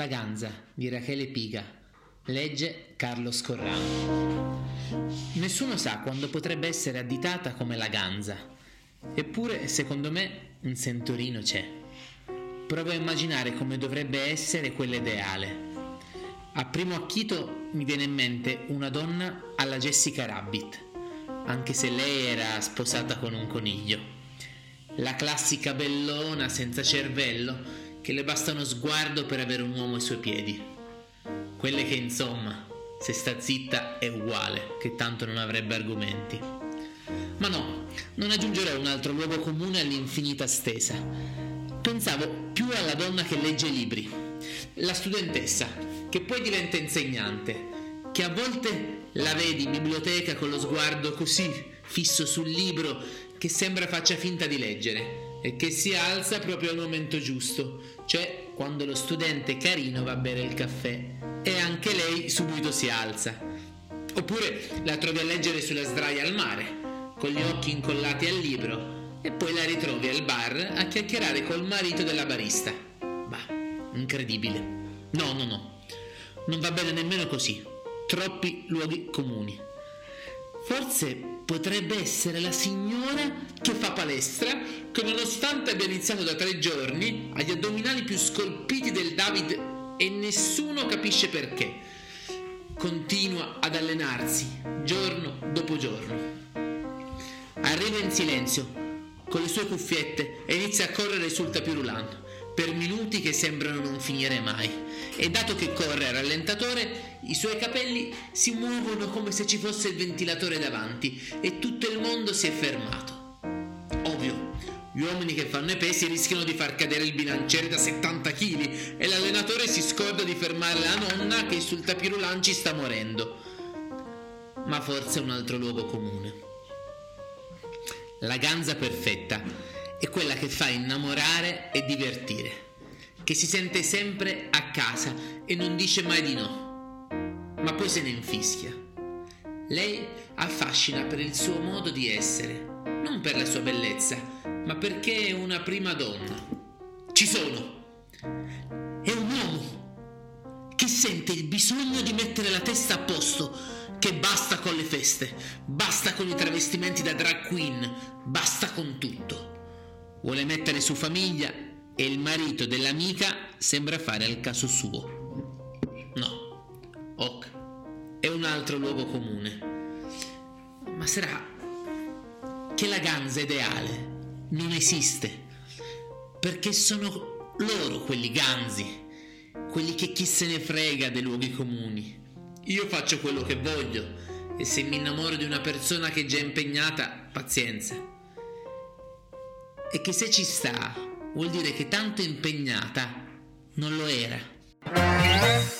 La Ganza di Rachele Piga. Legge Carlo Scorrano. Nessuno sa quando potrebbe essere additata come la Ganza. Eppure, secondo me, un sentorino c'è. Provo a immaginare come dovrebbe essere quell'ideale. A primo acchito mi viene in mente una donna alla Jessica Rabbit, anche se lei era sposata con un coniglio. La classica bellona senza cervello che le basta uno sguardo per avere un uomo ai suoi piedi. Quelle che insomma, se sta zitta è uguale, che tanto non avrebbe argomenti. Ma no, non aggiungerò un altro luogo comune all'infinita stesa. Pensavo più alla donna che legge libri, la studentessa, che poi diventa insegnante, che a volte la vedi in biblioteca con lo sguardo così fisso sul libro che sembra faccia finta di leggere che si alza proprio al momento giusto, cioè quando lo studente carino va a bere il caffè e anche lei subito si alza. Oppure la trovi a leggere sulla sdraia al mare, con gli occhi incollati al libro, e poi la ritrovi al bar a chiacchierare col marito della barista. Bah, incredibile. No, no, no. Non va bene nemmeno così. Troppi luoghi comuni. Forse potrebbe essere la signora che fa palestra, che nonostante abbia iniziato da tre giorni, ha gli addominali più scolpiti del David e nessuno capisce perché. Continua ad allenarsi giorno dopo giorno. Arriva in silenzio con le sue cuffiette e inizia a correre sul tapirulano per minuti che sembrano non finire mai. E dato che corre a i suoi capelli si muovono come se ci fosse il ventilatore davanti e tutto il mondo si è fermato. Ovvio, gli uomini che fanno i pesi rischiano di far cadere il bilanciere da 70 kg e l'allenatore si scorda di fermare la nonna che sul tapirulan ci sta morendo. Ma forse è un altro luogo comune. La ganza perfetta è quella che fa innamorare e divertire, che si sente sempre a casa e non dice mai di no, ma poi se ne infischia. Lei affascina per il suo modo di essere, non per la sua bellezza, ma perché è una prima donna. Ci sono! È un uomo che sente il bisogno di mettere la testa a posto, che basta con le feste, basta con i travestimenti da drag queen, basta con tutto vuole mettere su famiglia e il marito dell'amica sembra fare al caso suo. Altro luogo comune. Ma sarà che la ganza ideale non esiste, perché sono loro quelli ganzi, quelli che chi se ne frega dei luoghi comuni. Io faccio quello che voglio e se mi innamoro di una persona che è già impegnata, pazienza e che se ci sta vuol dire che tanto impegnata non lo era.